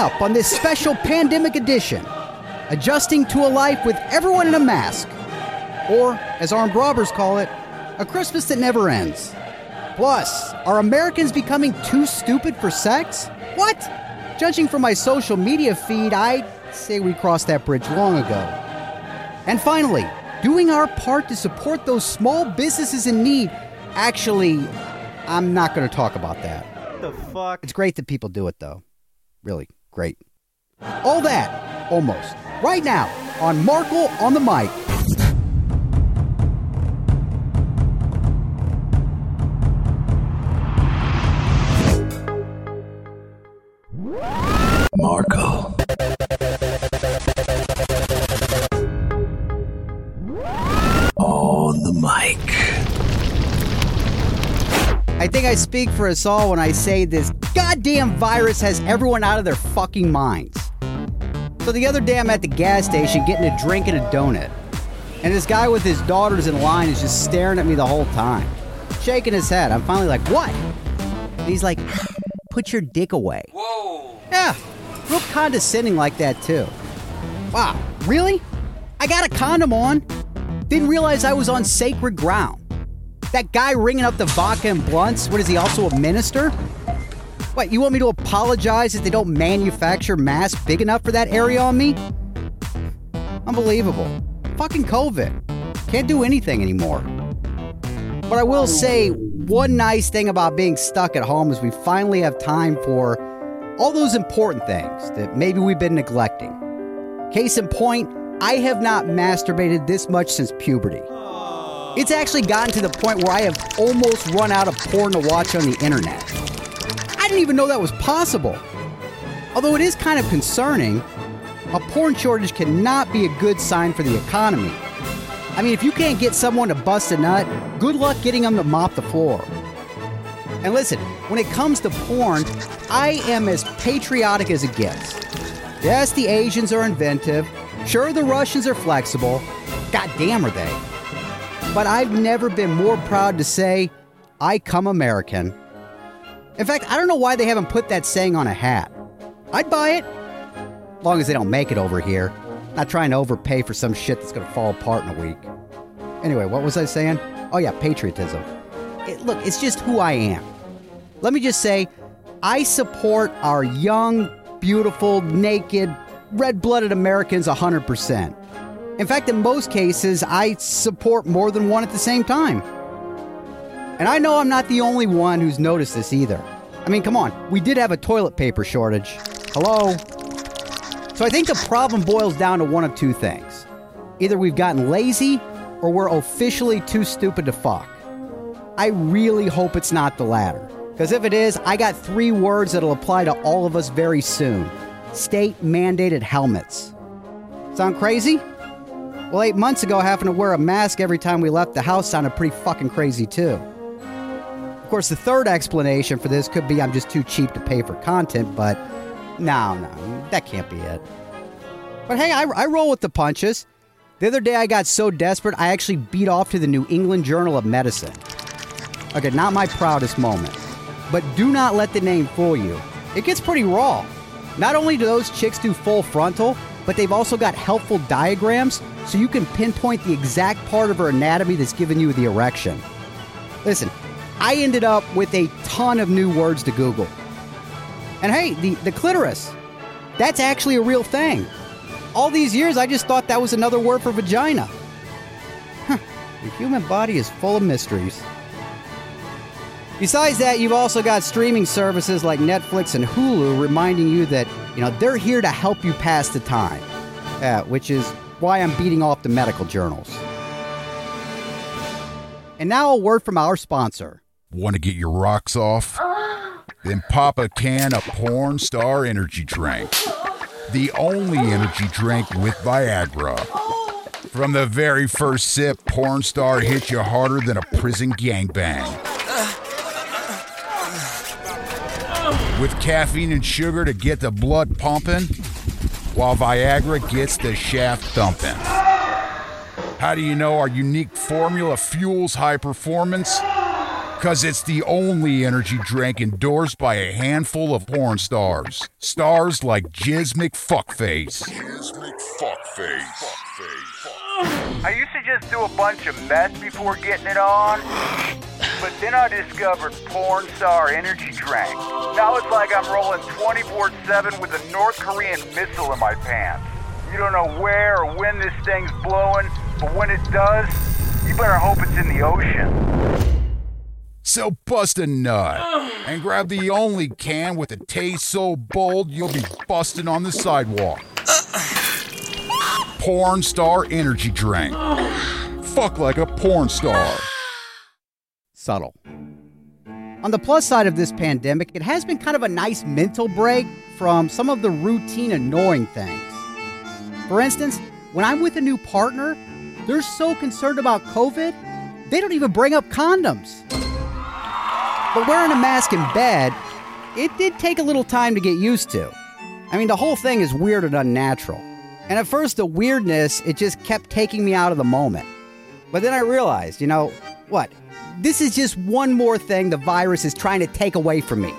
up on this special pandemic edition, adjusting to a life with everyone in a mask, or as armed robbers call it, a Christmas that never ends. Plus, are Americans becoming too stupid for sex? What? Judging from my social media feed, I'd say we crossed that bridge long ago. And finally, doing our part to support those small businesses in need. Actually, I'm not going to talk about that. the fuck? It's great that people do it, though. Really great. All that, almost, right now on Markle on the mic. Marco. On the mic. I think I speak for us all when I say this goddamn virus has everyone out of their fucking minds. So the other day I'm at the gas station getting a drink and a donut. And this guy with his daughters in line is just staring at me the whole time, shaking his head. I'm finally like, what? And he's like, put your dick away. Whoa. Yeah, real condescending like that too. Wow, really? I got a condom on. Didn't realize I was on sacred ground. That guy ringing up the vodka and blunts, what is he, also a minister? What, you want me to apologize if they don't manufacture masks big enough for that area on me? Unbelievable. Fucking COVID. Can't do anything anymore. But I will say, one nice thing about being stuck at home is we finally have time for all those important things that maybe we've been neglecting. Case in point, I have not masturbated this much since puberty. It's actually gotten to the point where I have almost run out of porn to watch on the internet. I didn't even know that was possible. Although it is kind of concerning, a porn shortage cannot be a good sign for the economy. I mean, if you can't get someone to bust a nut, good luck getting them to mop the floor. And listen, when it comes to porn, I am as patriotic as it gets. Yes, the Asians are inventive. Sure, the Russians are flexible. God damn are they. But I've never been more proud to say, I come American. In fact, I don't know why they haven't put that saying on a hat. I'd buy it. As long as they don't make it over here. Not trying to overpay for some shit that's going to fall apart in a week. Anyway, what was I saying? Oh, yeah, patriotism. It, look, it's just who I am. Let me just say, I support our young, beautiful, naked, red blooded Americans 100%. In fact, in most cases, I support more than one at the same time. And I know I'm not the only one who's noticed this either. I mean, come on, we did have a toilet paper shortage. Hello? So I think the problem boils down to one of two things either we've gotten lazy or we're officially too stupid to fuck. I really hope it's not the latter. Because if it is, I got three words that'll apply to all of us very soon state mandated helmets. Sound crazy? Well, eight months ago, having to wear a mask every time we left the house sounded pretty fucking crazy, too. Of course, the third explanation for this could be I'm just too cheap to pay for content, but no, no, that can't be it. But hey, I, I roll with the punches. The other day, I got so desperate, I actually beat off to the New England Journal of Medicine. Okay, not my proudest moment. But do not let the name fool you. It gets pretty raw. Not only do those chicks do full frontal, but they've also got helpful diagrams so you can pinpoint the exact part of her anatomy that's giving you the erection. Listen, I ended up with a ton of new words to Google. And hey, the, the clitoris, that's actually a real thing. All these years, I just thought that was another word for vagina. Huh, the human body is full of mysteries. Besides that, you've also got streaming services like Netflix and Hulu reminding you that, you know, they're here to help you pass the time. Uh, which is why I'm beating off the medical journals. And now a word from our sponsor. Want to get your rocks off? Then pop a can of Porn Star Energy Drink. The only energy drink with Viagra. From the very first sip, Porn Star hits you harder than a prison gangbang. With caffeine and sugar to get the blood pumping, while Viagra gets the shaft thumping. How do you know our unique formula fuels high performance? Because it's the only energy drink endorsed by a handful of porn stars. Stars like Jizz McFuckface. Jizz McFuckface. Fuckface. I used to just do a bunch of meth before getting it on, but then I discovered Porn Star Energy Drink. Now it's like I'm rolling 24 7 with a North Korean missile in my pants. You don't know where or when this thing's blowing, but when it does, you better hope it's in the ocean. So bust a nut and grab the only can with a taste so bold you'll be busting on the sidewalk. Porn Star Energy Drink. Fuck like a porn star. Subtle. On the plus side of this pandemic, it has been kind of a nice mental break from some of the routine annoying things. For instance, when I'm with a new partner, they're so concerned about COVID, they don't even bring up condoms. But wearing a mask in bed, it did take a little time to get used to. I mean, the whole thing is weird and unnatural. And at first, the weirdness, it just kept taking me out of the moment. But then I realized, you know, what? This is just one more thing the virus is trying to take away from me.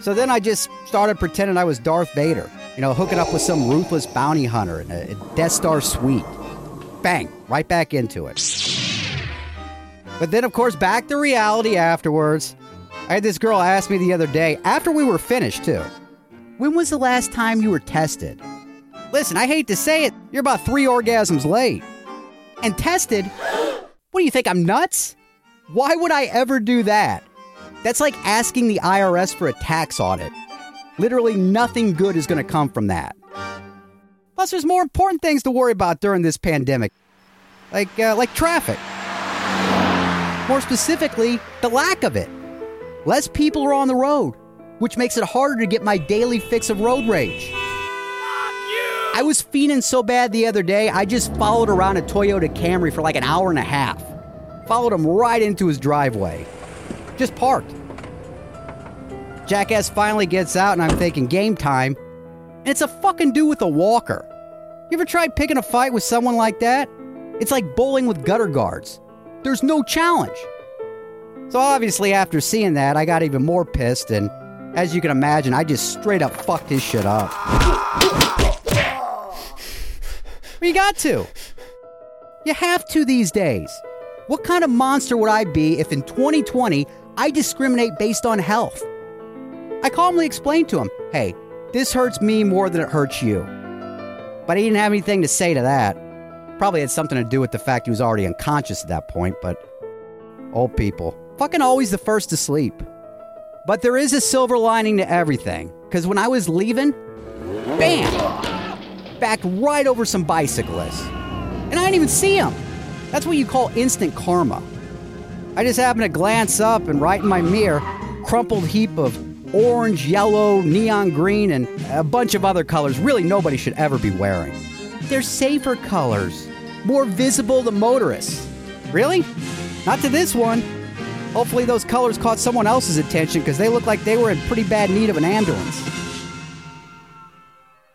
So then I just started pretending I was Darth Vader, you know, hooking up with some ruthless bounty hunter in a, a Death Star suite. Bang, right back into it. But then, of course, back to reality afterwards. I had this girl ask me the other day, after we were finished, too, when was the last time you were tested? Listen, I hate to say it, you're about three orgasms late. And tested? What do you think, I'm nuts? Why would I ever do that? That's like asking the IRS for a tax audit. Literally nothing good is going to come from that. Plus, there's more important things to worry about during this pandemic, like uh, like traffic. More specifically, the lack of it. Less people are on the road, which makes it harder to get my daily fix of road rage. I was fiending so bad the other day, I just followed around a Toyota Camry for like an hour and a half. Followed him right into his driveway. Just parked. Jackass finally gets out, and I'm thinking game time. And it's a fucking dude with a walker. You ever tried picking a fight with someone like that? It's like bowling with gutter guards. There's no challenge. So obviously, after seeing that, I got even more pissed, and as you can imagine, I just straight up fucked his shit up. We got to. You have to these days. What kind of monster would I be if in 2020 I discriminate based on health? I calmly explained to him, hey, this hurts me more than it hurts you. But he didn't have anything to say to that. Probably had something to do with the fact he was already unconscious at that point, but old people, fucking always the first to sleep. But there is a silver lining to everything, because when I was leaving, bam, backed right over some bicyclists. And I didn't even see them. That's what you call instant karma. I just happened to glance up and right in my mirror, crumpled heap of orange, yellow, neon green, and a bunch of other colors really nobody should ever be wearing. They're safer colors, more visible to motorists. Really? Not to this one. Hopefully, those colors caught someone else's attention because they look like they were in pretty bad need of an ambulance.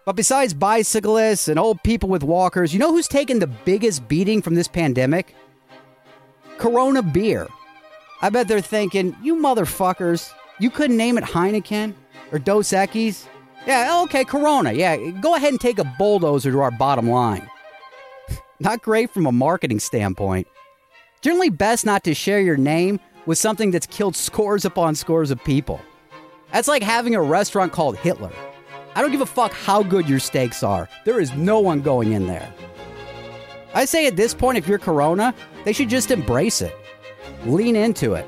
But besides bicyclists and old people with walkers, you know who's taken the biggest beating from this pandemic? Corona beer. I bet they're thinking, you motherfuckers, you couldn't name it Heineken or Dos Equis? Yeah, okay, Corona. Yeah, go ahead and take a bulldozer to our bottom line. not great from a marketing standpoint. Generally, best not to share your name with something that's killed scores upon scores of people. That's like having a restaurant called Hitler. I don't give a fuck how good your steaks are. There is no one going in there. I say at this point, if you're Corona, they should just embrace it. Lean into it.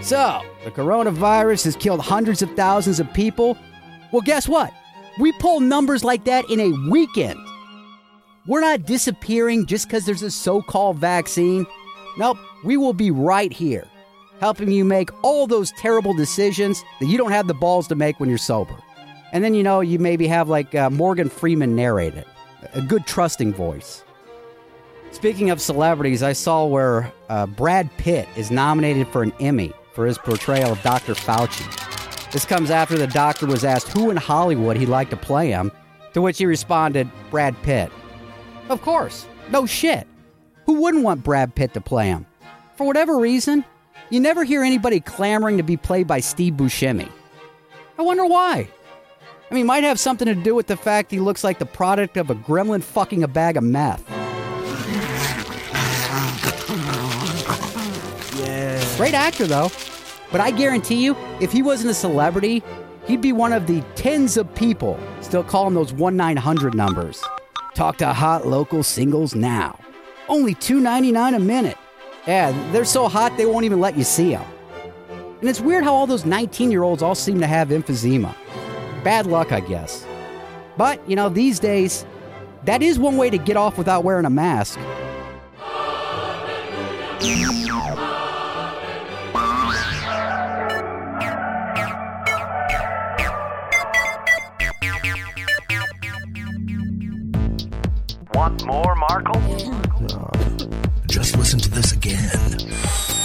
So, the coronavirus has killed hundreds of thousands of people. Well, guess what? We pull numbers like that in a weekend. We're not disappearing just because there's a so called vaccine. Nope, we will be right here, helping you make all those terrible decisions that you don't have the balls to make when you're sober. And then, you know, you maybe have like uh, Morgan Freeman narrate it, a good trusting voice. Speaking of celebrities, I saw where uh, Brad Pitt is nominated for an Emmy for his portrayal of Dr. Fauci. This comes after the doctor was asked who in Hollywood he'd like to play him, to which he responded, Brad Pitt. Of course, no shit. Who wouldn't want Brad Pitt to play him? For whatever reason, You never hear anybody clamoring to be played by Steve Buscemi. I wonder why. I mean, might have something to do with the fact he looks like the product of a gremlin fucking a bag of meth. Yeah. Great actor, though. But I guarantee you, if he wasn't a celebrity, he'd be one of the tens of people still calling those 1 900 numbers. Talk to hot local singles now. Only $2.99 a minute. Yeah, they're so hot they won't even let you see them. And it's weird how all those 19 year olds all seem to have emphysema. Bad luck, I guess. But, you know, these days, that is one way to get off without wearing a mask. Want more, Markle? Just listen to this again.